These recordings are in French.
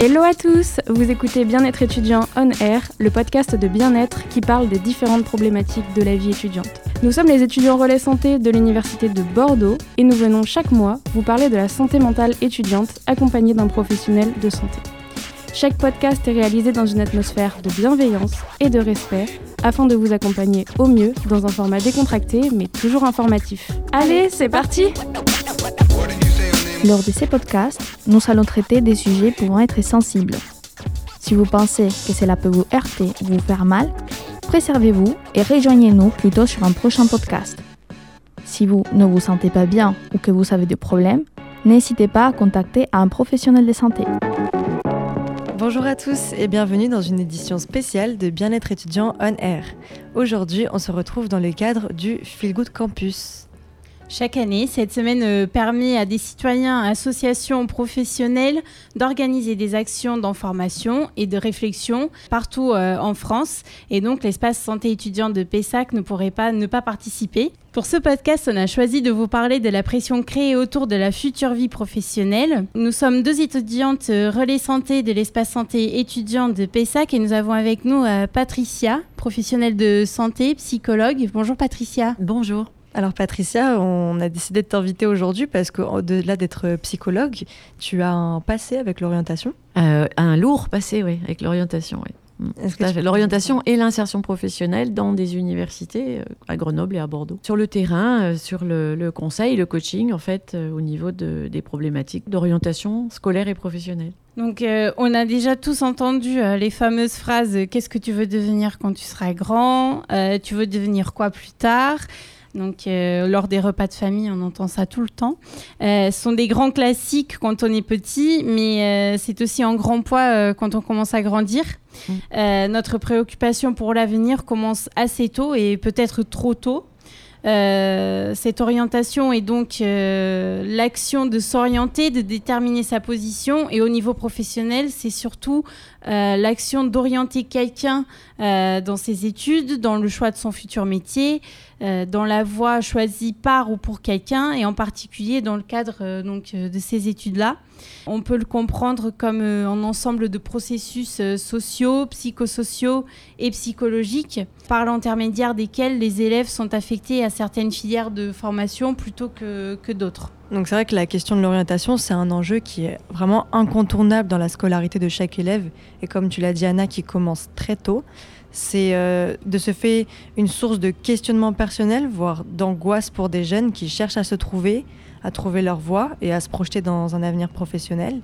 Hello à tous, vous écoutez Bien-être étudiant On Air, le podcast de bien-être qui parle des différentes problématiques de la vie étudiante. Nous sommes les étudiants relais santé de l'Université de Bordeaux et nous venons chaque mois vous parler de la santé mentale étudiante accompagnée d'un professionnel de santé. Chaque podcast est réalisé dans une atmosphère de bienveillance et de respect afin de vous accompagner au mieux dans un format décontracté mais toujours informatif. Allez, c'est parti Lors de ces podcasts, nous allons traiter des sujets pouvant être sensibles. Si vous pensez que cela peut vous heurter ou vous faire mal, préservez-vous et rejoignez-nous plutôt sur un prochain podcast. Si vous ne vous sentez pas bien ou que vous avez des problèmes, n'hésitez pas à contacter un professionnel de santé. Bonjour à tous et bienvenue dans une édition spéciale de Bien-être étudiant On Air. Aujourd'hui, on se retrouve dans le cadre du Feel Good Campus. Chaque année, cette semaine euh, permet à des citoyens, associations, professionnels d'organiser des actions d'information et de réflexion partout euh, en France. Et donc, l'espace santé étudiante de Pessac ne pourrait pas ne pas participer. Pour ce podcast, on a choisi de vous parler de la pression créée autour de la future vie professionnelle. Nous sommes deux étudiantes euh, relais santé de l'espace santé étudiante de Pessac et nous avons avec nous Patricia, professionnelle de santé, psychologue. Bonjour Patricia. Bonjour. Alors Patricia, on a décidé de t'inviter aujourd'hui parce qu'au-delà d'être psychologue, tu as un passé avec l'orientation. Euh, un lourd passé, oui, avec l'orientation, oui. Mm. L'orientation et l'insertion professionnelle dans des universités euh, à Grenoble et à Bordeaux. Sur le terrain, euh, sur le, conseil, le coaching, en fait, au niveau de, des problématiques d'orientation scolaire et professionnelle. Donc, on a déjà tous entendu les fameuses phrases Qu'est-ce que tu veux devenir quand tu seras grand? Tu veux devenir quoi plus tard? Donc, euh, lors des repas de famille, on entend ça tout le temps. Euh, ce sont des grands classiques quand on est petit, mais euh, c'est aussi en grand poids quand on commence à grandir. Mmh. notre préoccupation pour l'avenir commence assez tôt et peut-être trop tôt. cette orientation est donc l'action de s'orienter, de déterminer sa position. Et au niveau professionnel, c'est surtout l'action d'orienter quelqu'un dans ses études, dans le choix de son futur métier, euh, dans la voie choisie par ou pour quelqu'un, et en particulier dans le cadre euh, donc, euh, de ces études-là. On peut le comprendre comme un ensemble de processus sociaux, psychosociaux et psychologiques, par l'intermédiaire desquels les élèves sont affectés à certaines filières de formation plutôt que, que d'autres. Donc c'est vrai que la question de l'orientation, c'est un enjeu qui est vraiment incontournable dans la scolarité de chaque élève, et comme tu l'as dit Anna, qui commence très tôt c'est euh, de ce fait une source de questionnement personnel, voire d'angoisse pour des jeunes qui cherchent à se trouver, à trouver leur voie et à se projeter dans un avenir professionnel.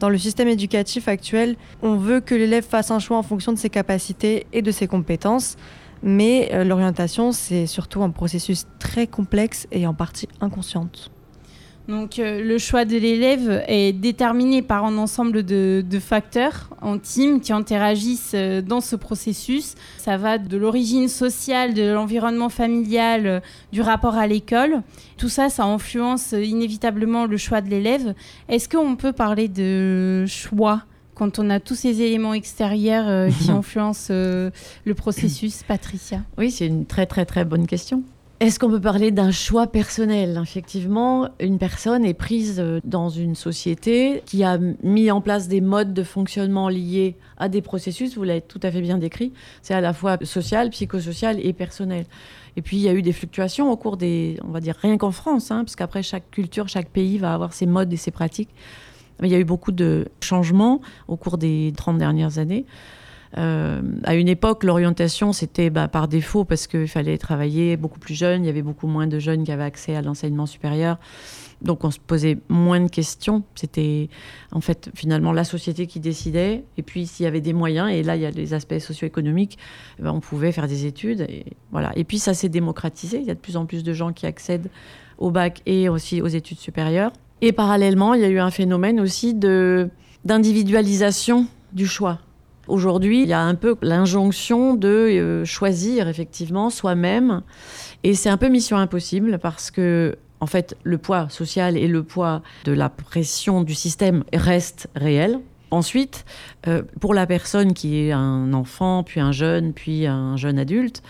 Dans le système éducatif actuel, on veut que l'élève fasse un choix en fonction de ses capacités et de ses compétences, mais euh, l'orientation, c'est surtout un processus très complexe et en partie inconsciente. Donc euh, le choix de l'élève est déterminé par un ensemble de, facteurs intimes qui interagissent euh, dans ce processus. Ça va de l'origine sociale, de l'environnement familial, euh, du rapport à l'école. Tout ça, ça influence inévitablement le choix de l'élève. Est-ce qu'on peut parler de choix quand on a tous ces éléments extérieurs qui influencent le processus, Patricia? Oui, c'est une très très très bonne question. Est-ce qu'on peut parler d'un choix personnel? Effectivement, une personne est prise euh, dans une société qui a mis en place des modes de fonctionnement liés à des processus, vous l'avez tout à fait bien décrit, c'est à la fois social, psychosocial et personnel. Et puis il y a eu des fluctuations au cours des, on va dire rien qu'en France, hein, parce qu'après chaque culture, chaque pays va avoir ses modes et ses pratiques. Il y a eu beaucoup de changements au cours des 30 dernières années. Euh, à une époque, l'orientation, c'était bah, par défaut parce qu'il fallait travailler beaucoup plus jeune. Il y avait beaucoup moins de jeunes qui avaient accès à l'enseignement supérieur. Donc on se posait moins de questions. C'était en fait finalement la société qui décidait. Et puis s'il y avait des moyens, et là il y a les aspects socio-économiques, eh ben, on pouvait faire des études. Et, voilà. et puis ça s'est démocratisé. Il y a de plus en plus de gens qui accèdent au bac et aussi aux études supérieures. Et parallèlement, il y a eu un phénomène aussi de d'individualisation du choix. Aujourd'hui, il y a un peu l'injonction de euh, choisir effectivement soi-même. Et c'est un peu mission impossible parce que, en fait, le poids social et le poids de la pression du système restent réels. Ensuite, euh, pour la personne qui est un enfant, puis un jeune, puis un jeune adulte,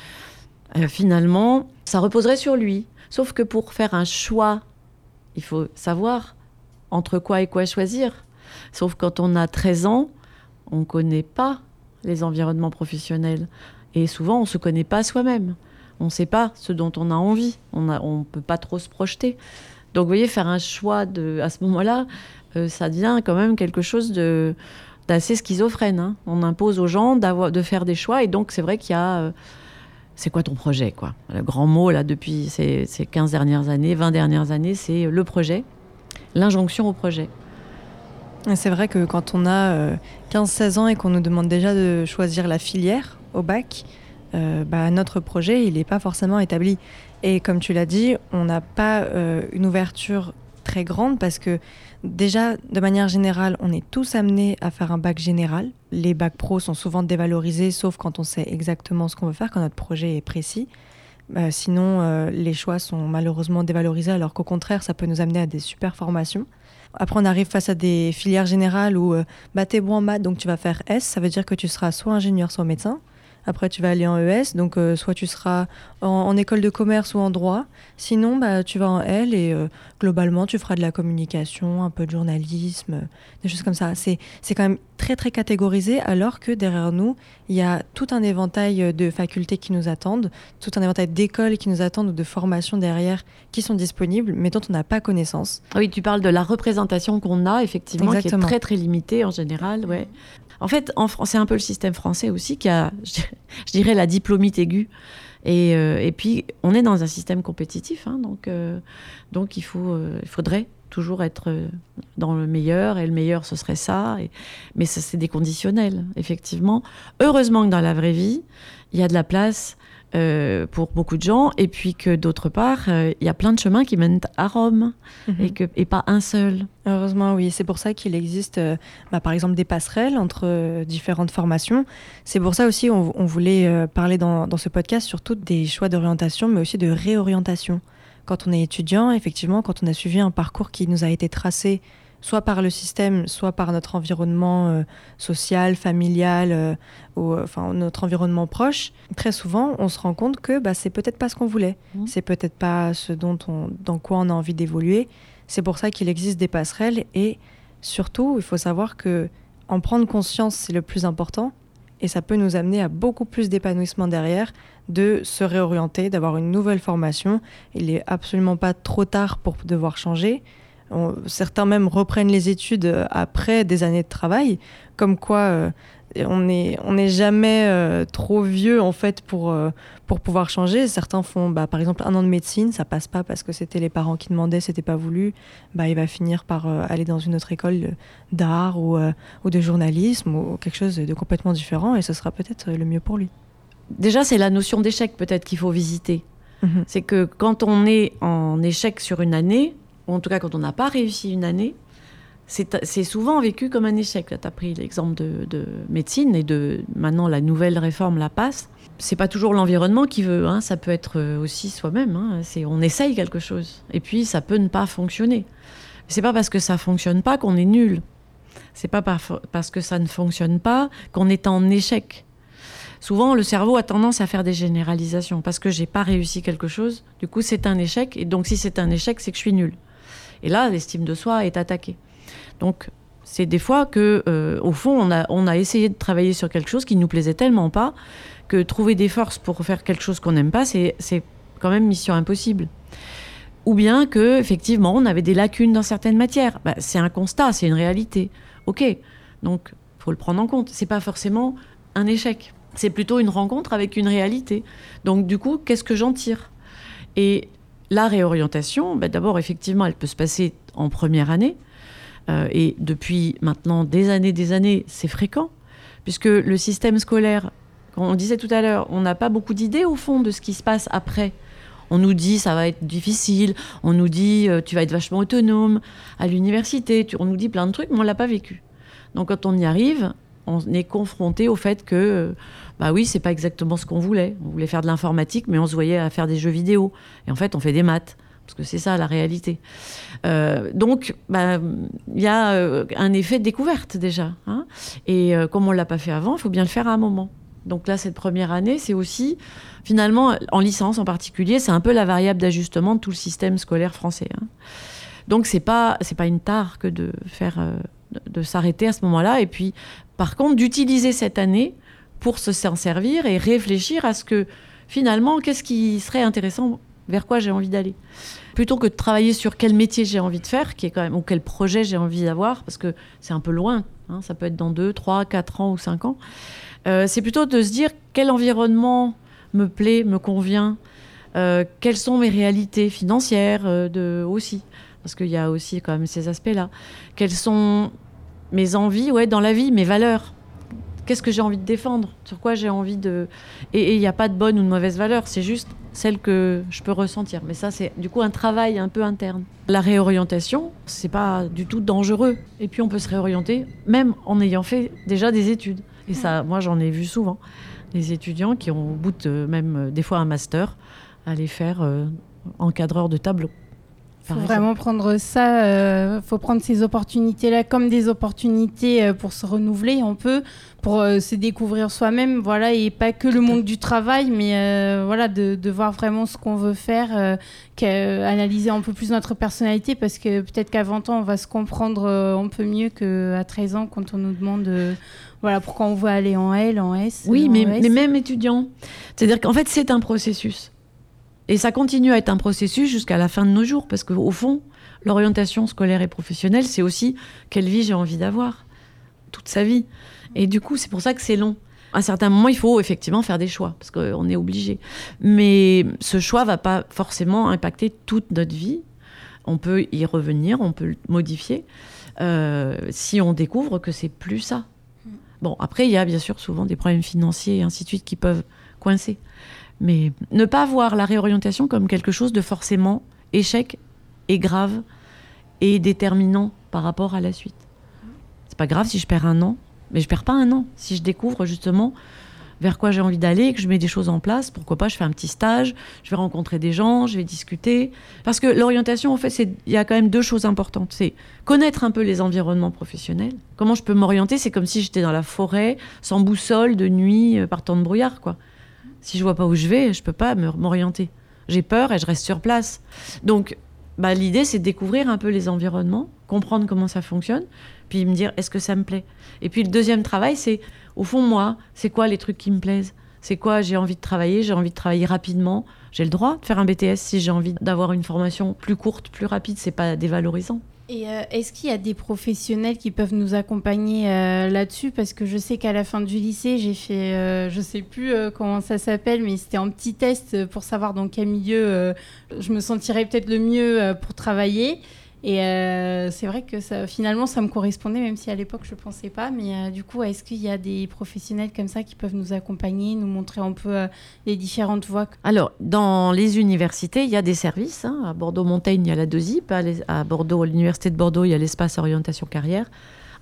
euh, finalement, Ça reposerait sur lui. Sauf que pour faire un choix, il faut savoir entre quoi et quoi choisir. Sauf quand on a 13 ans, on ne connaît pas les environnements professionnels. Et souvent, on ne se connaît pas soi-même. On ne sait pas ce dont on a envie. On ne peut pas trop se projeter. Donc, vous voyez, faire un choix de, à ce moment-là, euh, ça devient quand même quelque chose de d'assez schizophrène. Hein. On impose aux gens de faire des choix. Et donc, c'est vrai qu'il y a... Euh, c'est quoi ton projet quoi? Le grand mot, là, depuis ces, ces 15 dernières années, 20 dernières années, c'est le projet, l'injonction au projet. C'est vrai que quand on a 15-16 euh, ans et qu'on nous demande déjà de choisir la filière au bac, euh, bah, notre projet, il n'est pas forcément établi. Et comme tu l'as dit, on n'a pas euh, une ouverture très grande parce que déjà, de manière générale, on est tous amenés à faire un bac général. Les bacs pro sont souvent dévalorisés, sauf quand on sait exactement ce qu'on veut faire, quand notre projet est précis. Sinon, les choix sont malheureusement dévalorisés, alors qu'au contraire, ça peut nous amener à des super formations. Après, on arrive face à des filières générales où euh, bah, tu es bon en maths, donc tu vas faire S. Ça veut dire que tu seras soit ingénieur, soit médecin. Après, tu vas aller en ES, donc euh, soit tu seras en, école de commerce ou en droit. Sinon, bah, tu vas en L et euh, globalement, tu feras de la communication, un peu de journalisme, des choses comme ça. C'est quand même très, très catégorisé, alors que derrière nous, il y a tout un éventail de facultés qui nous attendent, tout un éventail d'écoles qui nous attendent ou de formations derrière qui sont disponibles, mais dont on n'a pas connaissance. Oui, tu parles de la représentation qu'on a, effectivement, qui est très, très limitée en général. Ouais. En fait, c'est un peu le système français aussi qui a, je dirais, la diplômite aiguë. Et, euh, et puis, on est dans un système compétitif, hein, donc, euh, donc il, faut, euh, il faudrait toujours être dans le meilleur, et le meilleur, ce serait ça. Mais ça, c'est des conditionnels, effectivement. Heureusement que dans la vraie vie, il y a de la place euh, pour beaucoup de gens, et puis que d'autre part, euh, il y a plein de chemins qui mènent à Rome, mhm. et, que, et pas un seul. Heureusement, oui. C'est pour ça qu'il existe, euh, bah, par exemple, des passerelles entre différentes formations. C'est pour ça aussi on, on voulait parler dans, dans, ce podcast surtout des choix d'orientation, mais aussi de réorientation. Quand on est étudiant, effectivement, quand on a suivi un parcours qui nous a été tracé soit par le système, soit par notre environnement euh, social, familial, euh, ou euh, enfin notre environnement proche, très souvent on se rend compte que bah, c'est peut-être pas ce qu'on voulait, mmh. c'est peut-être pas ce dont on, dans quoi on a envie d'évoluer. C'est pour ça qu'il existe des passerelles et surtout il faut savoir que en prendre conscience c'est le plus important et ça peut nous amener à beaucoup plus d'épanouissement derrière, de se réorienter, d'avoir une nouvelle formation. Il n'est absolument pas trop tard pour devoir changer certains même reprennent les études euh, après des années de travail, comme quoi euh, on n'est on jamais euh, trop vieux en fait pour, pour pouvoir changer. Certains font bah, par exemple un an de médecine, ça passe pas parce que c'était les parents qui demandaient, c'était pas voulu. Bah, il va finir par aller dans une autre école d'art ou, ou de journalisme ou quelque chose de complètement différent et ce sera peut-être le mieux pour lui. Déjà, c'est la notion d'échec peut-être qu'il faut visiter. Mhm. C'est que quand on est en échec sur une année, en tout cas quand on n'a pas réussi une année, c'est souvent vécu comme un échec. Tu as pris l'exemple de, médecine et de maintenant la nouvelle réforme la passe. C'est pas toujours l'environnement qui veut, hein. ça peut être aussi soi-même. Hein. on essaye quelque chose et puis ça peut ne pas fonctionner. C'est pas parce que ça fonctionne pas qu'on est nul. C'est pas parce que ça ne fonctionne pas qu'on est en échec. Souvent, le cerveau a tendance à faire des généralisations parce que j'ai pas réussi quelque chose. Du coup, c'est un échec et donc si c'est un échec, c'est que je suis nul. Et là, l'estime de soi est attaquée. Donc, c'est des fois que, euh, au fond, on a, essayé de travailler sur quelque chose qui ne nous plaisait tellement pas que trouver des forces pour faire quelque chose qu'on n'aime pas, c'est quand même mission impossible. Ou bien que, effectivement, on avait des lacunes dans certaines matières. Bah, c'est un constat, c'est une réalité. Ok, donc faut le prendre en compte. C'est pas forcément un échec. C'est plutôt une rencontre avec une réalité. Donc du coup, qu'est-ce que j'en tire? Et la réorientation, bah, d'abord, effectivement, elle peut se passer en première année. Euh, et depuis maintenant des années, des années, c'est fréquent, puisque le système scolaire, comme on disait tout à l'heure, on n'a pas beaucoup d'idées au fond de ce qui se passe après. On nous dit ça va être difficile, on nous dit euh, tu vas être vachement autonome à l'université, on nous dit plein de trucs, mais on l'a pas vécu. Donc quand on y arrive, on est confronté au fait que bah oui, c'est pas exactement ce qu'on voulait. On voulait faire de l'informatique, mais on se voyait à faire des jeux vidéo. Et en fait, on fait des maths, parce que c'est ça la réalité. Euh, donc, bah, il y a euh, un effet de découverte déjà. Hein. et euh, comme on l'a pas fait avant, il faut bien le faire à un moment. Donc là, cette première année, c'est aussi, finalement, en licence en particulier, c'est un peu la variable d'ajustement de tout le système scolaire français. hein. Donc c'est pas c'est pas une tare que de, de s'arrêter à ce moment-là et puis par contre d'utiliser cette année pour se s'en servir et réfléchir à ce que finalement qu'est-ce qui serait intéressant vers quoi j'ai envie d'aller plutôt que de travailler sur quel métier j'ai envie de faire qui est quand même ou quel projet j'ai envie d'avoir parce que c'est un peu loin hein, ça peut être dans 2, 3, 4 ans ou 5 ans Euh, c'est plutôt de se dire quel environnement me plaît, me convient, euh, quelles sont mes réalités financières euh, de, aussi, parce qu'il y a aussi quand même ces aspects-là. Quelles sont mes envies, ouais, dans la vie, mes valeurs. Qu'est-ce que j'ai envie de défendre Sur quoi j'ai envie de... Et il n'y a pas de bonne ou de mauvaise valeur, c'est juste celle que je peux ressentir. Mais ça, c'est du coup un travail un peu interne. La réorientation, c'est pas du tout dangereux. Et puis on peut se réorienter, même en ayant fait déjà des études. Et ça, moi, j'en ai vu souvent. Des étudiants qui ont, au bout de même euh, des fois un master, aller faire euh, encadreur de tableau. Faut vraiment prendre ça, euh, faut prendre ces opportunités-là comme des opportunités euh, pour se renouveler un peu, pour euh, se découvrir soi-même, voilà, et pas que le monde du travail, mais euh, voilà, de, de voir vraiment ce qu'on veut faire, euh, qu'à- analyser un peu plus notre personnalité, parce que peut-être qu'à 20 ans, on va se comprendre euh, un peu mieux qu'à 13 ans quand on nous demande, euh, voilà, pourquoi on veut aller en L, en S. Oui, en mais, mais même étudiant. C'est-à-dire qu'en fait, c'est un processus. Et ça continue à être un processus jusqu'à la fin de nos jours, parce qu'au fond, l'orientation scolaire et professionnelle, c'est aussi quelle vie j'ai envie d'avoir toute sa vie. Et du coup, c'est pour ça que c'est long. À un certain moment, il faut effectivement faire des choix, parce qu'on est obligé. Mais ce choix va pas forcément impacter toute notre vie. On peut y revenir, on peut le modifier, euh, si on découvre que c'est plus ça. Bon, après, il y a bien sûr souvent des problèmes financiers et ainsi de suite qui peuvent coincer. Mais ne pas voir la réorientation comme quelque chose de forcément échec et grave et déterminant par rapport à la suite. C'est pas grave si je perds un an, mais je perds pas un an. Si je découvre justement vers quoi j'ai envie d'aller, que je mets des choses en place, pourquoi pas je fais un petit stage, je vais rencontrer des gens, je vais discuter. Parce que l'orientation, en fait, il y a quand même deux choses importantes. C'est connaître un peu les environnements professionnels. Comment je peux m'orienter? C'est comme si j'étais dans la forêt, sans boussole, de nuit, euh, par temps de brouillard, quoi. Si je vois pas où je vais, je peux pas m'orienter. J'ai peur et je reste sur place. Donc, bah, l'idée, c'est de découvrir un peu les environnements, comprendre comment ça fonctionne, puis me dire est-ce que ça me plaît? Et puis le deuxième travail, c'est au fond moi, c'est quoi les trucs qui me plaisent? C'est quoi j'ai envie de travailler? J'ai envie de travailler rapidement. J'ai le droit de faire un BTS si j'ai envie d'avoir une formation plus courte, plus rapide. C'est pas dévalorisant. Et euh, est-ce qu'il y a des professionnels qui peuvent nous accompagner euh, là-dessus? Parce que je sais qu'à la fin du lycée, j'ai fait, euh, je sais plus euh, comment ça s'appelle, mais c'était un petit test pour savoir dans quel milieu euh, je me sentirais peut-être le mieux euh, pour travailler. Et euh, c'est vrai que finalement, ça me correspondait, même si à l'époque je pensais pas. Mais euh, du coup, est-ce qu'il y a des professionnels comme ça qui peuvent nous accompagner, nous montrer un peu euh, les différentes voies Alors, dans les universités, il y a des services. hein. À Bordeaux-Montaigne, il y a la DOSIP. À, l'es- à Bordeaux, l'Université de Bordeaux, il y a l'espace orientation carrière,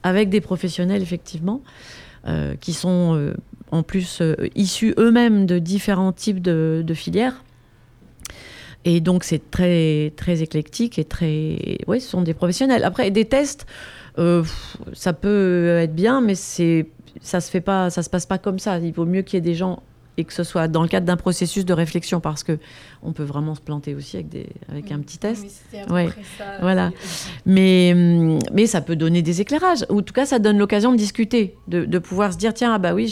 avec des professionnels, effectivement, qui sont en plus issus eux-mêmes de différents types de filières. Et donc, c'est très, très éclectique et très. Oui, ce sont des professionnels. Après, des tests, euh, ça peut être bien, mais ça se fait pas, se passe pas comme ça. Il vaut mieux qu'il y ait des gens et que ce soit dans le cadre d'un processus de réflexion parce que on peut vraiment se planter aussi avec, des, avec un petit test. Mais peu Ouais, ça, voilà. Mais, hum, mais ça peut donner des éclairages. Ou en tout cas, ça donne l'occasion de discuter, de, de pouvoir se dire tiens, ah bah oui,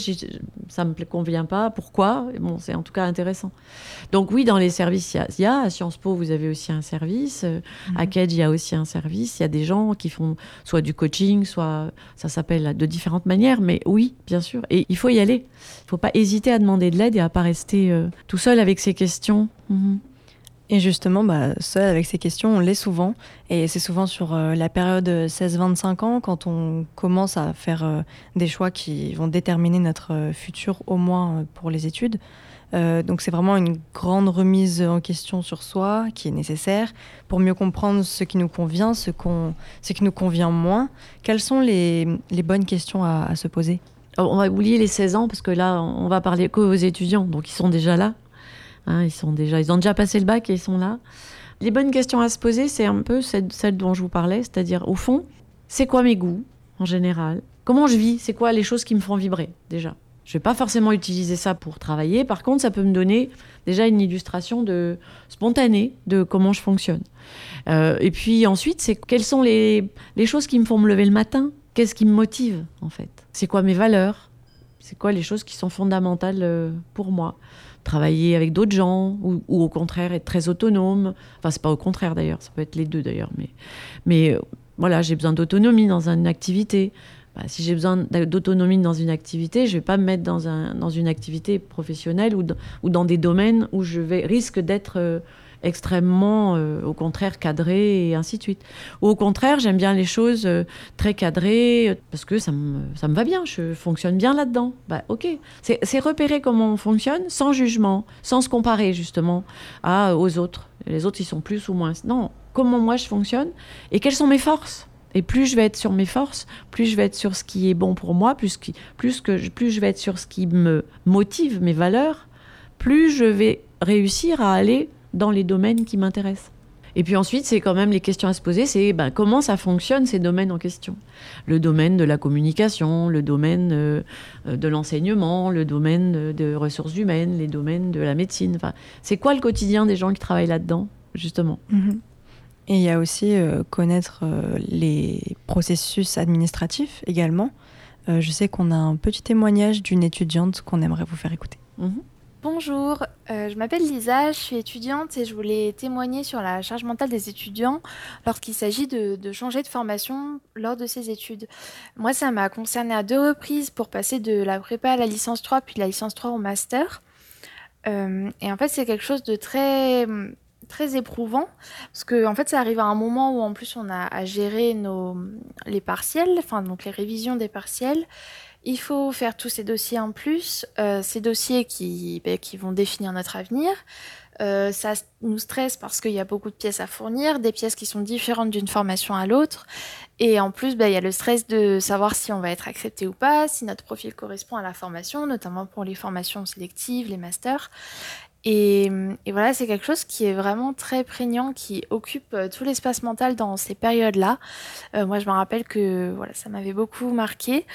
ça me pla- convient pas, pourquoi? Et Bon, c'est en tout cas intéressant. Donc, oui, dans les services, il y a, il y a. À Sciences Po, vous avez aussi un service. euh, À Kedge, il y a aussi un service. Il y a des gens qui font soit du coaching, soit. Ça s'appelle de différentes manières. Mais oui, bien sûr. Et il faut y aller. Il ne faut pas hésiter à demander de l'aide et à pas rester euh, tout seul avec ses questions. Et justement, bah, seul avec ces questions, on l'est souvent. Et c'est souvent sur euh, la période 16-25 ans, quand on commence à faire euh, des choix qui vont déterminer notre euh, futur, au moins euh, pour les études. Euh, donc c'est vraiment une grande remise en question sur soi qui est nécessaire pour mieux comprendre ce qui nous convient, ce, ce qui nous convient moins. Quelles sont les, les bonnes questions à, se poser? Alors, On va oublier les 16 ans parce que là, on va parler qu'aux étudiants. Donc, ils sont déjà là. Hein, ils, sont déjà, ils ont déjà passé le bac et ils sont là. Les bonnes questions à se poser, c'est un peu celle, celle dont je vous parlais, c'est-à-dire, au fond, c'est quoi mes goûts en général? Comment je vis? C'est quoi les choses qui me font vibrer déjà? Je vais pas forcément utiliser ça pour travailler. Par contre, ça peut me donner déjà une illustration de spontanée de comment je fonctionne. Euh, et puis ensuite, c'est quelles sont les, les choses qui me font me lever le matin? Qu'est-ce qui me motive en fait? C'est quoi mes valeurs? C'est quoi les choses qui sont fondamentales euh, pour moi? Travailler avec d'autres gens ou, au contraire être très autonome. Enfin, c'est pas au contraire d'ailleurs, ça peut être les deux d'ailleurs. Mais, mais euh, voilà, j'ai besoin d'autonomie dans une activité. Bah, si j'ai besoin d'autonomie dans une activité, je vais pas me mettre dans, un, dans une activité professionnelle ou, ou dans des domaines où je vais risque d'être euh, extrêmement, euh, au contraire, cadré et ainsi de suite. Ou au contraire, j'aime bien les choses euh, très cadrées parce que ça me, ça me va bien, je fonctionne bien là-dedans. Bah, ok, c'est repérer comment on fonctionne sans jugement, sans se comparer justement à, aux autres. Les autres, ils sont plus ou moins. Non, comment moi je fonctionne et quelles sont mes forces. Et plus je vais être sur mes forces, plus je vais être sur ce qui est bon pour moi, plus, plus, que, plus je vais être sur ce qui me motive, mes valeurs, plus je vais réussir à aller dans les domaines qui m'intéressent. Et puis ensuite, c'est quand même les questions à se poser, c'est ben, comment ça fonctionne ces domaines en question? Le domaine de la communication, le domaine euh, de l'enseignement, le domaine de ressources humaines, les domaines de la médecine. Enfin, c'est quoi le quotidien des gens qui travaillent là-dedans, justement? Mmh. Et il y a aussi euh, connaître euh, les processus administratifs également. Je sais qu'on a un petit témoignage d'une étudiante qu'on aimerait vous faire écouter. Mmh. Bonjour, euh, je m'appelle Lisa, je suis étudiante et je voulais témoigner sur la charge mentale des étudiants lorsqu'il s'agit de, changer de formation lors de ces études. Moi, ça m'a concerné à deux reprises pour passer de la prépa à la licence 3 puis de la licence 3 au master. Euh, et en fait, c'est quelque chose de très très éprouvant parce que en fait ça arrive à un moment où en plus on a à gérer nos les partiels donc les révisions des partiels il faut faire tous ces dossiers en plus euh, ces dossiers qui ben, qui vont définir notre avenir euh, ça nous stresse parce qu'il y a beaucoup de pièces à fournir des pièces qui sont différentes d'une formation à l'autre et en plus ben, il y a le stress de savoir si on va être accepté ou pas si notre profil correspond à la formation notamment pour les formations sélectives les masters et, voilà, c'est quelque chose qui est vraiment très prégnant, qui occupe euh, tout l'espace mental dans ces périodes-là. Moi, je me rappelle que ça m'avait beaucoup marqué.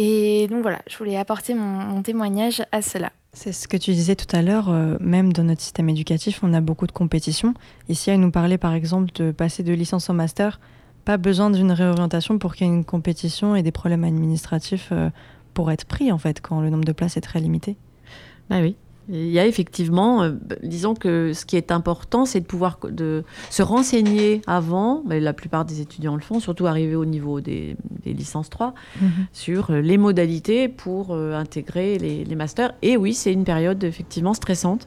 Et donc voilà, je voulais apporter mon, mon témoignage à cela. C'est ce que tu disais tout à l'heure, euh, même dans notre système éducatif, on a beaucoup de compétitions. Ici, elle nous parlait par exemple de passer de licence au master. Pas besoin d'une réorientation pour qu'il y ait une compétition et des problèmes administratifs euh, pour être pris, en fait, quand le nombre de places est très limité. Bah oui, il y a effectivement, euh, disons que ce qui est important, c'est de pouvoir de se renseigner avant, mais la plupart des étudiants le font, surtout arriver au niveau des, des licences 3, mm -hmm. sur les modalités pour euh, intégrer les, les, masters. Et oui, c'est une période effectivement stressante.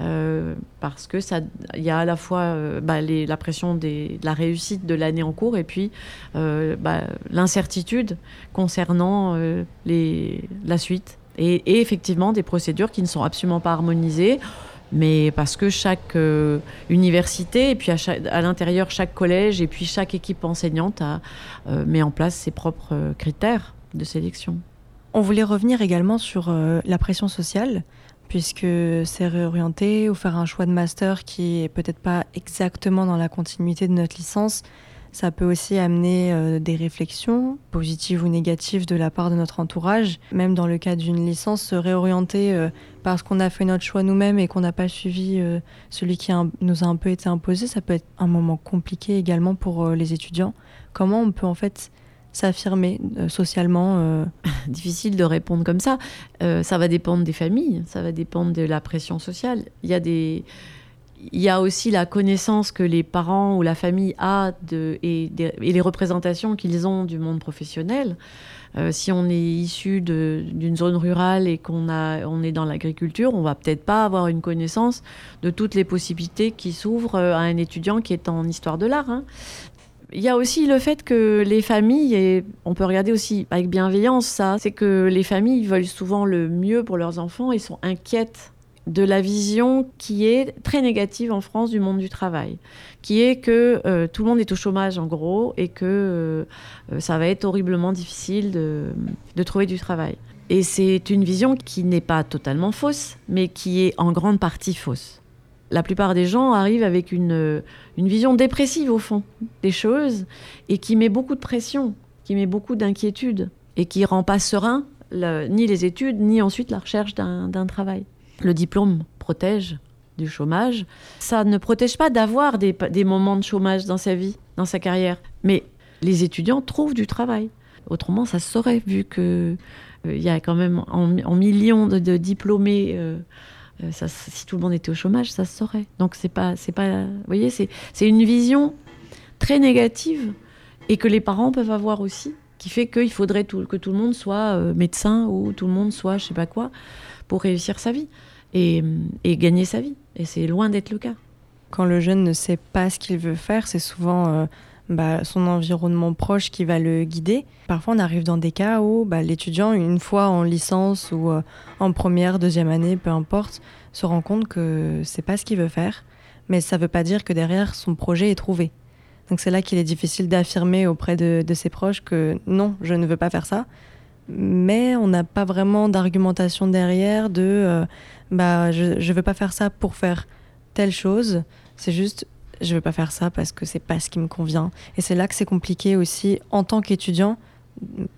Euh, parce que ça, il y a à la fois euh, bah, les, la pression des, de la réussite de l'année en cours et puis euh, bah, l'incertitude concernant euh, les, la suite et, effectivement des procédures qui ne sont absolument pas harmonisées mais parce que chaque euh, université et puis à, l'intérieur chaque collège et puis chaque équipe enseignante a, euh, met en place ses propres euh, critères de sélection. On voulait revenir également sur la pression sociale puisque c'est réorienter ou faire un choix de master qui est peut-être pas exactement dans la continuité de notre licence ça peut aussi amener euh, des réflexions positives ou négatives de la part de notre entourage même dans le cas d'une licence se réorienter euh, parce qu'on a fait notre choix nous-mêmes et qu'on n'a pas suivi euh, celui qui nous a un peu été imposé. Ça peut être un moment compliqué également pour les étudiants. Comment on peut en fait s'affirmer socialement difficile de répondre comme ça. Ça va dépendre des familles ça va dépendre de la pression sociale. Il y a des il y a aussi la connaissance que les parents ou la famille a de, et, les représentations qu'ils ont du monde professionnel. Euh, si on est issu d'une zone rurale et qu'on on est dans l'agriculture, on va peut-être pas avoir une connaissance de toutes les possibilités qui s'ouvrent à un étudiant qui est en histoire de l'art. Hein. Il y a aussi le fait que les familles, et on peut regarder aussi avec bienveillance ça, c'est que les familles veulent souvent le mieux pour leurs enfants et sont inquiètes de la vision qui est très négative en France du monde du travail, qui est que euh, tout le monde est au chômage en gros et que euh, ça va être horriblement difficile de, trouver du travail. Et c'est une vision qui n'est pas totalement fausse, mais qui est en grande partie fausse. La plupart des gens arrivent avec une, vision dépressive au fond des choses et qui met beaucoup de pression, qui met beaucoup d'inquiétude et qui rend pas serein ni les études, ni ensuite la recherche d'un travail. Le diplôme protège du chômage. Ça ne protège pas d'avoir des, moments de chômage dans sa vie, dans sa carrière. Mais les étudiants trouvent du travail. Autrement, ça se saurait, vu que euh, y a quand même en, millions de, diplômés. euh, euh, si tout le monde était au chômage, ça se saurait. Donc c'est pas, c'est pas, vous voyez, c'est une vision très négative et que les parents peuvent avoir aussi, qui fait qu'il faudrait que tout le monde soit euh, médecin ou tout le monde soit je sais pas quoi pour réussir sa vie et, gagner sa vie. Et c'est loin d'être le cas. Quand le jeune ne sait pas ce qu'il veut faire, c'est souvent euh, bah, son environnement proche qui va le guider. Parfois, on arrive dans des cas où bah, l'étudiant, une fois en licence ou euh, en première, deuxième année, peu importe, se rend compte que c'est pas ce qu'il veut faire. Mais ça veut pas dire que derrière, son projet est trouvé. Donc c'est là qu'il est difficile d'affirmer auprès de, ses proches que non, je ne veux pas faire ça. Mais on n'a pas vraiment d'argumentation derrière de euh, bah, je ne veux pas faire ça pour faire telle chose. C'est juste, je veux pas faire ça parce que c'est pas ce qui me convient. Et c'est là que c'est compliqué aussi, en tant qu'étudiant,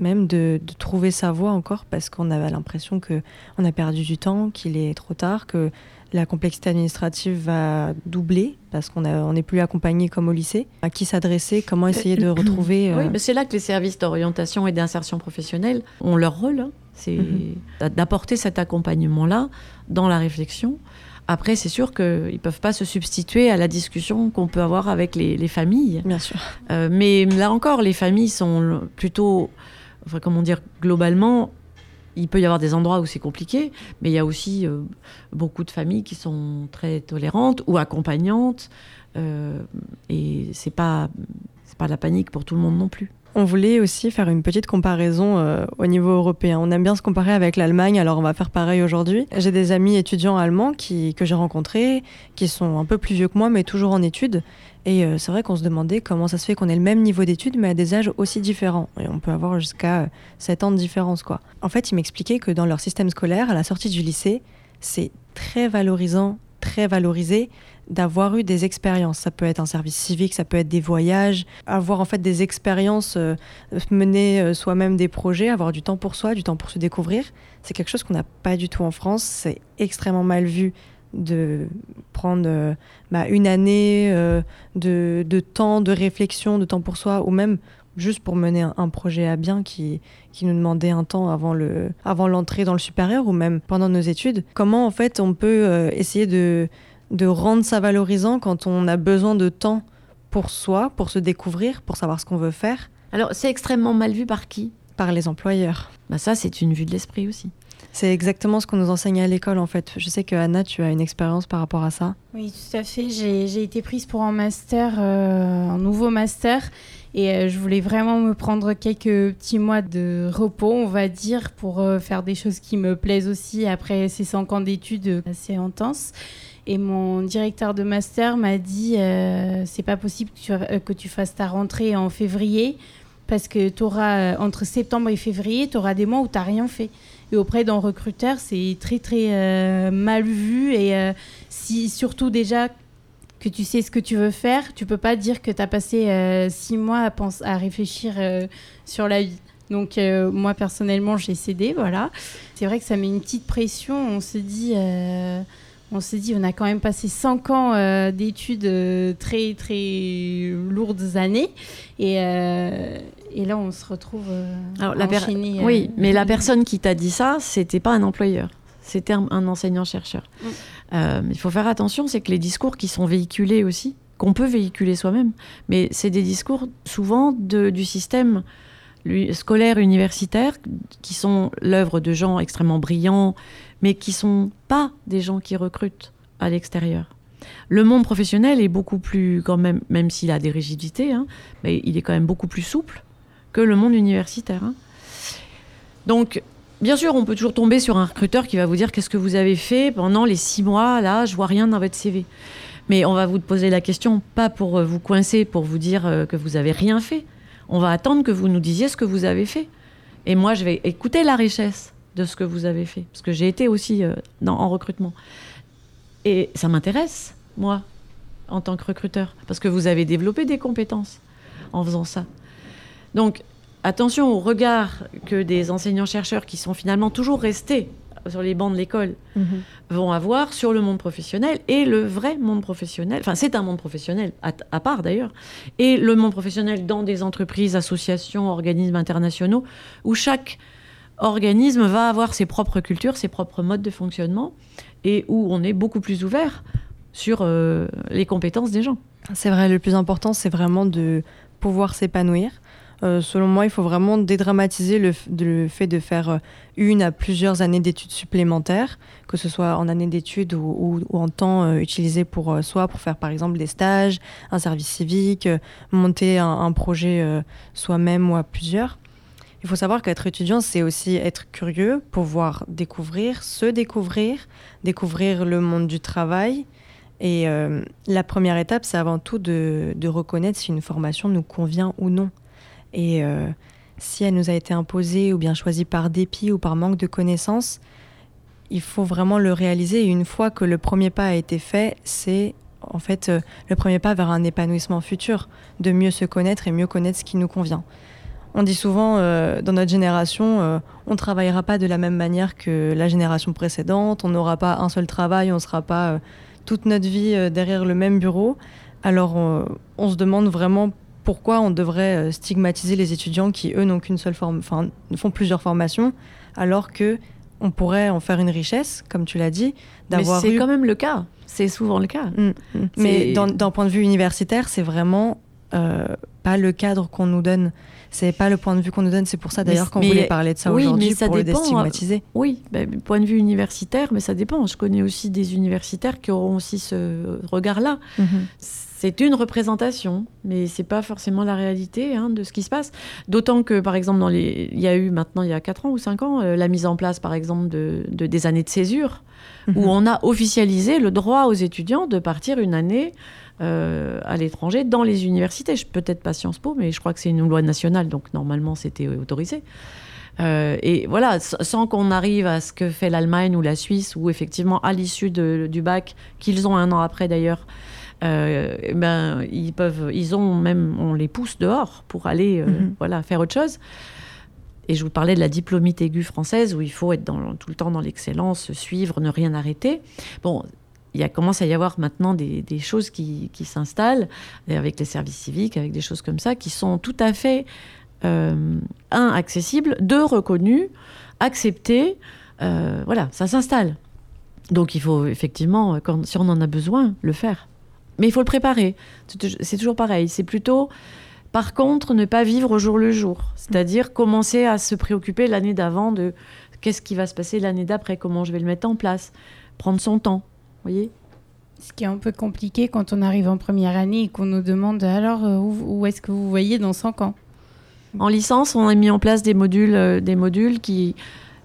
même de, de trouver sa voie encore parce qu'on avait l'impression que on a perdu du temps, qu'il est trop tard, que la complexité administrative va doubler parce qu'on n'est plus accompagné comme au lycée. À qui s'adresser Comment essayer de retrouver euh, Oui, mais c'est là que les services d'orientation et d'insertion professionnelle ont leur rôle. hein. C'est Mhm. d'apporter cet accompagnement-là dans la réflexion. Après, c'est sûr qu'ils ne peuvent pas se substituer à la discussion qu'on peut avoir avec les, les familles. Bien sûr. Euh, mais là encore, les familles sont plutôt, enfin, comment dire, globalement, il peut y avoir des endroits où c'est compliqué, mais il y a aussi euh, beaucoup de familles qui sont très tolérantes ou accompagnantes, euh, et c'est pas, c'est pas la panique pour tout le monde non plus. On voulait aussi faire une petite comparaison euh, au niveau européen. On aime bien se comparer avec l'Allemagne, alors on va faire pareil aujourd'hui. J'ai des amis étudiants allemands qui, que j'ai rencontrés, qui sont un peu plus vieux que moi, mais toujours en études. Et euh, c'est vrai qu'on se demandait comment ça se fait qu'on ait le même niveau d'études, mais à des âges aussi différents. Et on peut avoir jusqu'à euh, 7 ans de différence, quoi. En fait, ils m'expliquaient que dans leur système scolaire, à la sortie du lycée, c'est très valorisant, très valorisé d'avoir eu des expériences. Ça peut être un service civique, ça peut être des voyages, avoir en fait des expériences, euh, mener euh, soi-même des projets, avoir du temps pour soi, du temps pour se découvrir. C'est quelque chose qu'on n'a pas du tout en France. C'est extrêmement mal vu de prendre euh, bah, une année de, de temps, de réflexion, de temps pour soi, ou même juste pour mener un, un projet à bien qui, qui nous demandait un temps avant le avant l'entrée dans le supérieur ou même pendant nos études. Comment en fait on peut euh, essayer de de rendre ça valorisant quand on a besoin de temps pour soi, pour se découvrir, pour savoir ce qu'on veut faire, Alors, c'est extrêmement mal vu par qui? Par les employeurs. bah Ça, c'est une vue de l'esprit aussi. C'est exactement ce qu'on nous enseigne à l'école en fait. Je sais que Anna, tu as une expérience par rapport à ça. Oui, tout à fait. J'ai j'ai été prise pour un master, euh, un nouveau master. Et euh, je voulais vraiment me prendre quelques petits mois de repos, on va dire, pour euh, faire des choses qui me plaisent aussi après ces cinq ans d'études euh, assez intenses. Et mon directeur de master m'a dit c'est pas possible que tu, fasses ta rentrée en février parce que tu auras entre septembre et février, tu auras des mois où tu n'as rien fait. Et auprès d'un recruteur, c'est très très mal vu et si surtout déjà que tu sais ce que tu veux faire, tu peux pas dire que tu as passé euh, six mois à, pense- à réfléchir euh, sur la vie. Donc euh, moi personnellement j'ai cédé, voilà. C'est vrai que ça met une petite pression. On se dit, on se dit, on a quand même passé cinq ans d'études très très lourdes années, et, et là on se retrouve Alors, la enchaîné, Oui, mais la personne qui t'a dit ça, c'était pas un employeur, c'était un, un enseignant-chercheur. Mm. Euh, il faut faire attention, c'est que les discours qui sont véhiculés aussi, qu'on peut véhiculer soi-même, mais c'est des discours souvent de- du système scolaire universitaire qui sont l'œuvre de gens extrêmement brillants, mais qui sont pas des gens qui recrutent à l'extérieur. Le monde professionnel est beaucoup plus, quand même, même s'il a des rigidités, hein, mais il est quand même beaucoup plus souple que le monde universitaire. hein. Donc, bien sûr, on peut toujours tomber sur un recruteur qui va vous dire qu'est-ce que vous avez fait pendant les six mois, là, je vois rien dans votre CV. Mais on va vous poser la question, pas pour euh, vous coincer, pour vous dire euh, que vous avez rien fait. On va attendre que vous nous disiez ce que vous avez fait. Et moi, je vais écouter la richesse de ce que vous avez fait, parce que j'ai été aussi euh, dans- en recrutement. Et ça m'intéresse, moi, en tant que recruteur, parce que vous avez développé des compétences en faisant ça. Donc, attention au regard que des enseignants-chercheurs qui sont finalement toujours restés sur les bancs de l'école Mhm. vont avoir sur le monde professionnel et le vrai monde professionnel. Enfin, c'est un monde professionnel, à, à part d'ailleurs. Et le monde professionnel dans des entreprises, associations, organismes internationaux, où chaque organisme va avoir ses propres cultures, ses propres modes de fonctionnement, et où on est beaucoup plus ouvert sur euh, les compétences des gens. C'est vrai, le plus important, c'est vraiment de pouvoir s'épanouir. Euh, selon moi, il faut vraiment dédramatiser le, fait de faire euh, une à plusieurs années d'études supplémentaires, que ce soit en année d'études ou, en temps euh, utilisé pour euh, soit pour faire par exemple des stages, un service civique, monter un, projet soi-même ou à plusieurs. Il faut savoir qu'être étudiant, c'est aussi être curieux, pouvoir découvrir, se découvrir, découvrir le monde du travail. Et la première étape, c'est avant tout de reconnaître si une formation nous convient ou non. Et euh, si elle nous a été imposée ou bien choisie par dépit ou par manque de connaissances, il faut vraiment le réaliser. Et une fois que le premier pas a été fait, c'est en fait euh, le premier pas vers un épanouissement futur, de mieux se connaître et mieux connaître ce qui nous convient. On dit souvent euh, dans notre génération, on ne travaillera pas de la même manière que la génération précédente, on n'aura pas un seul travail, on ne sera pas toute notre vie derrière le même bureau. Alors on se demande vraiment pourquoi on devrait euh, stigmatiser les étudiants qui, eux, n'ont qu'une seule forme, enfin, font plusieurs formations, alors que on pourrait en faire une richesse, comme tu l'as dit, d'avoir c'est eu quand même le cas. C'est souvent le cas. Mm, mm. Mais d'un point de vue universitaire, c'est vraiment euh, pas le cadre qu'on nous donne. C'est pas le point de vue qu'on nous donne. C'est pour ça d'ailleurs qu'on voulait parler de ça oui, aujourd'hui pour le dépend, déstigmatiser. Oui, du point de vue universitaire, mais ça dépend. Je connais aussi des universitaires qui auront aussi ce regard-là. Mhm. C'est une représentation, mais c'est pas forcément la réalité hein, de ce qui se passe. D'autant que, par exemple, dans les... il y a eu maintenant, il y a 4 ans ou 5 ans, euh, la mise en place, par exemple, de, de- des années de césure, où Mhm. on a officialisé le droit aux étudiants de partir une année euh, à l'étranger dans les universités. Je- Peut-être pas Sciences Po, mais je crois que c'est une loi nationale, donc normalement c'était autorisé. Euh, et voilà, sans qu'on arrive à ce que fait l'Allemagne ou la Suisse, où effectivement, à l'issue du bac, qu'ils ont un an après d'ailleurs, euh, eh ben, ils peuvent, ils ont même, on les pousse dehors pour aller, euh, Mhm. voilà, faire autre chose. Et je vous parlais de la diplomite aiguë française, où il faut être dans, tout le temps dans l'excellence, suivre, ne rien arrêter. Bon, il y a, commence à y avoir maintenant des, des choses qui, qui s'installent, avec les services civiques, avec des choses comme ça, qui sont tout à fait, euh, un, accessibles, deux, reconnus, acceptés. Euh, voilà, ça s'installe. Donc il faut effectivement, quand, si on en a besoin, le faire. Mais il faut le préparer. C'est- toujours pareil. C'est plutôt, par contre, ne pas vivre au jour le jour. C'est-à-dire commencer à se préoccuper l'année d'avant de qu'est-ce qui va se passer l'année d'après, comment je vais le mettre en place, prendre son temps. Voyez? Ce qui est un peu compliqué quand on arrive en première année et qu'on nous demande alors euh, où, où est-ce que vous voyez dans 5 ans? En licence, on a mis en place des modules, euh, des modules qui,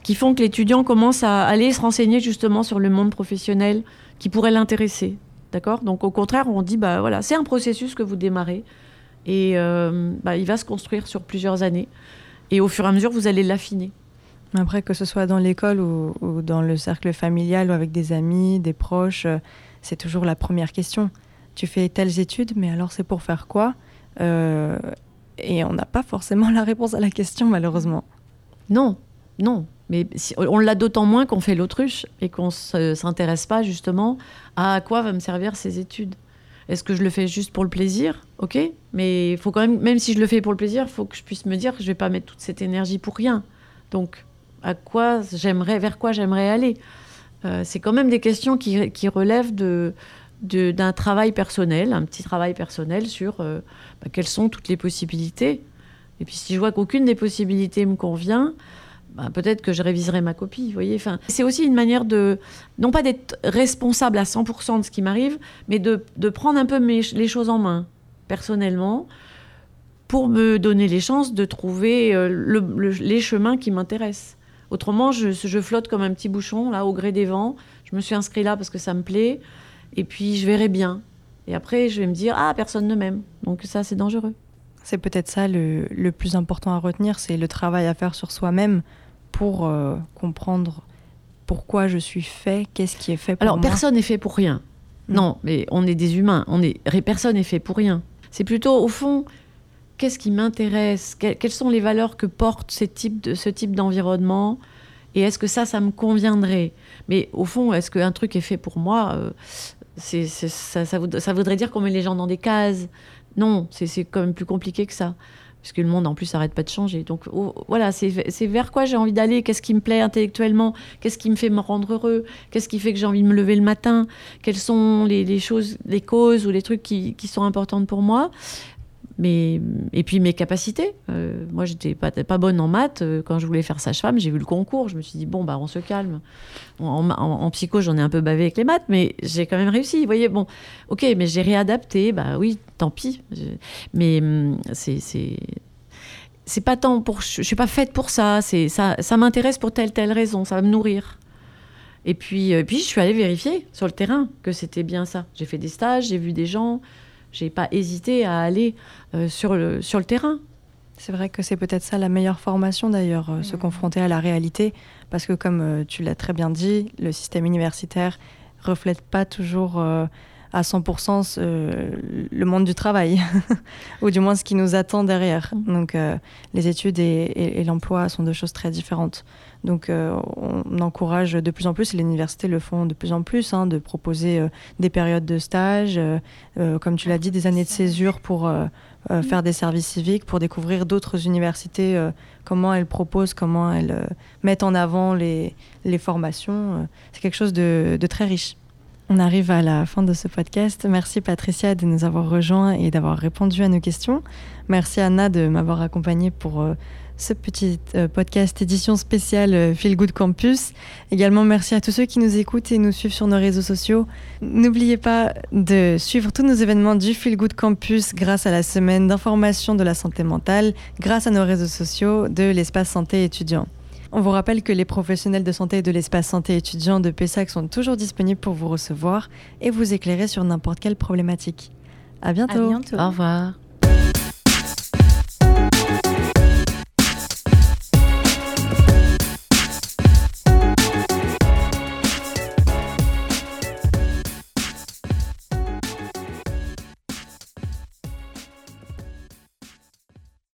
qui font que l'étudiant commence à aller se renseigner justement sur le monde professionnel qui pourrait l'intéresser. D'accord? Donc au contraire, on dit, bah voilà, c'est un processus que vous démarrez et euh, bah, il va se construire sur plusieurs années. Et au fur et à mesure, vous allez l'affiner. Après, que ce soit dans l'école ou, ou dans le cercle familial ou avec des amis, des proches, euh, c'est toujours la première question. Tu fais telles études, mais alors c'est pour faire quoi? Euh, Et on n'a pas forcément la réponse à la question, malheureusement. Non, non. Mais on l'a d'autant moins qu'on fait l'autruche et qu'on ne s'intéresse pas justement à quoi va me servir ces études. Est-ce que je le fais juste pour le plaisir? Ok, mais faut quand même, même si je le fais pour le plaisir, il faut que je puisse me dire que je vais pas mettre toute cette énergie pour rien. Donc, à quoi j'aimerais, vers quoi j'aimerais aller? Euh, C'est quand même des questions qui, relèvent de- d'un travail personnel, un petit travail personnel sur euh, bah, quelles sont toutes les possibilités. Et puis si je vois qu'aucune des possibilités me convient, bah, peut-être que je réviserai ma copie. Vous voyez c'est aussi une manière de, non pas d'être responsable à 100% de ce qui m'arrive, mais de, prendre un peu les choses en main, personnellement, pour me donner les chances de trouver euh, le- le- les chemins qui m'intéressent. Autrement, je, je flotte comme un petit bouchon, là, au gré des vents. Je me suis inscrit là parce que ça me plaît, et puis je verrai bien. Et après, je vais me dire, ah, personne ne m'aime. Donc ça, c'est dangereux. C'est peut-être ça le, le plus important à retenir, c'est le travail à faire sur soi-même pour euh, comprendre pourquoi je suis fait, qu'est-ce qui est fait pour Alors, moi. personne n'est fait pour rien. Mm. Non, mais on est des humains. On est, personne n'est fait pour rien. C'est plutôt, au fond, qu'est-ce qui m'intéresse, quelles sont les valeurs que porte ce type, de, ce type d'environnement, et est-ce que ça, ça me conviendrait? Mais au fond, est-ce qu'un truc est fait pour moi? Euh, c'est, ça, ça, voudrait dire qu'on met les gens dans des cases. Non, c'est, quand même plus compliqué que ça. Parce que le monde, en plus, n'arrête pas de changer. Donc oh, voilà, c'est, vers quoi j'ai envie d'aller, qu'est-ce qui me plaît intellectuellement, qu'est-ce qui me fait me rendre heureux, qu'est-ce qui fait que j'ai envie de me lever le matin, quelles sont les, choses, les causes ou les trucs qui, qui sont importantes pour moi? Et puis mes capacités. Euh, moi, j'étais pas, pas bonne en maths. Euh, quand je voulais faire sage-femme, j'ai vu le concours. Je me suis dit, bon, bah, on se calme. En, psycho, j'en ai un peu bavé avec les maths, mais j'ai quand même réussi. Vous voyez, bon, ok, mais j'ai réadapté. Bah oui, tant pis. Mais hum, c'est. C'est pas tant pour. Je suis pas faite pour ça. C'est ça, ça m'intéresse pour telle telle raison. Ça va me nourrir. Et puis, euh, puis je suis allée vérifier sur le terrain que c'était bien ça. J'ai fait des stages, j'ai vu des gens, j'ai pas hésité à aller euh, sur, le, sur le terrain. C'est vrai que c'est peut-être ça la meilleure formation d'ailleurs, euh, se confronter à la réalité, parce que comme euh, tu l'as très bien dit, le système universitaire reflète pas toujours à 100% le monde du travail, ou du moins ce qui nous attend derrière. Mmh. Donc les études et l'emploi sont deux choses très différentes. Donc euh, on encourage de plus en plus, et les universités le font de plus en plus, hein, de proposer euh, des périodes de stage, euh, comme tu l'as dit, des années de césure pour faire des services civiques, pour découvrir d'autres universités, comment elles proposent, comment elles mettent en avant les, formations. C'est quelque chose de, de très riche. On arrive à la fin de ce podcast. Merci Patricia de nous avoir rejoints et d'avoir répondu à nos questions. Merci Anna de m'avoir accompagnée pour ce petit euh, podcast édition spéciale euh, Feel Good Campus. Également, merci à tous ceux qui nous écoutent et nous suivent sur nos réseaux sociaux. N'oubliez pas de suivre tous nos événements du Feel Good Campus grâce à la semaine d'information de la santé mentale, grâce à nos réseaux sociaux de l'espace santé étudiant. On vous rappelle que les professionnels de santé de l'espace santé étudiant de PESAC sont toujours disponibles pour vous recevoir et vous éclairer sur n'importe quelle problématique. À bientôt. À bientôt. Au revoir.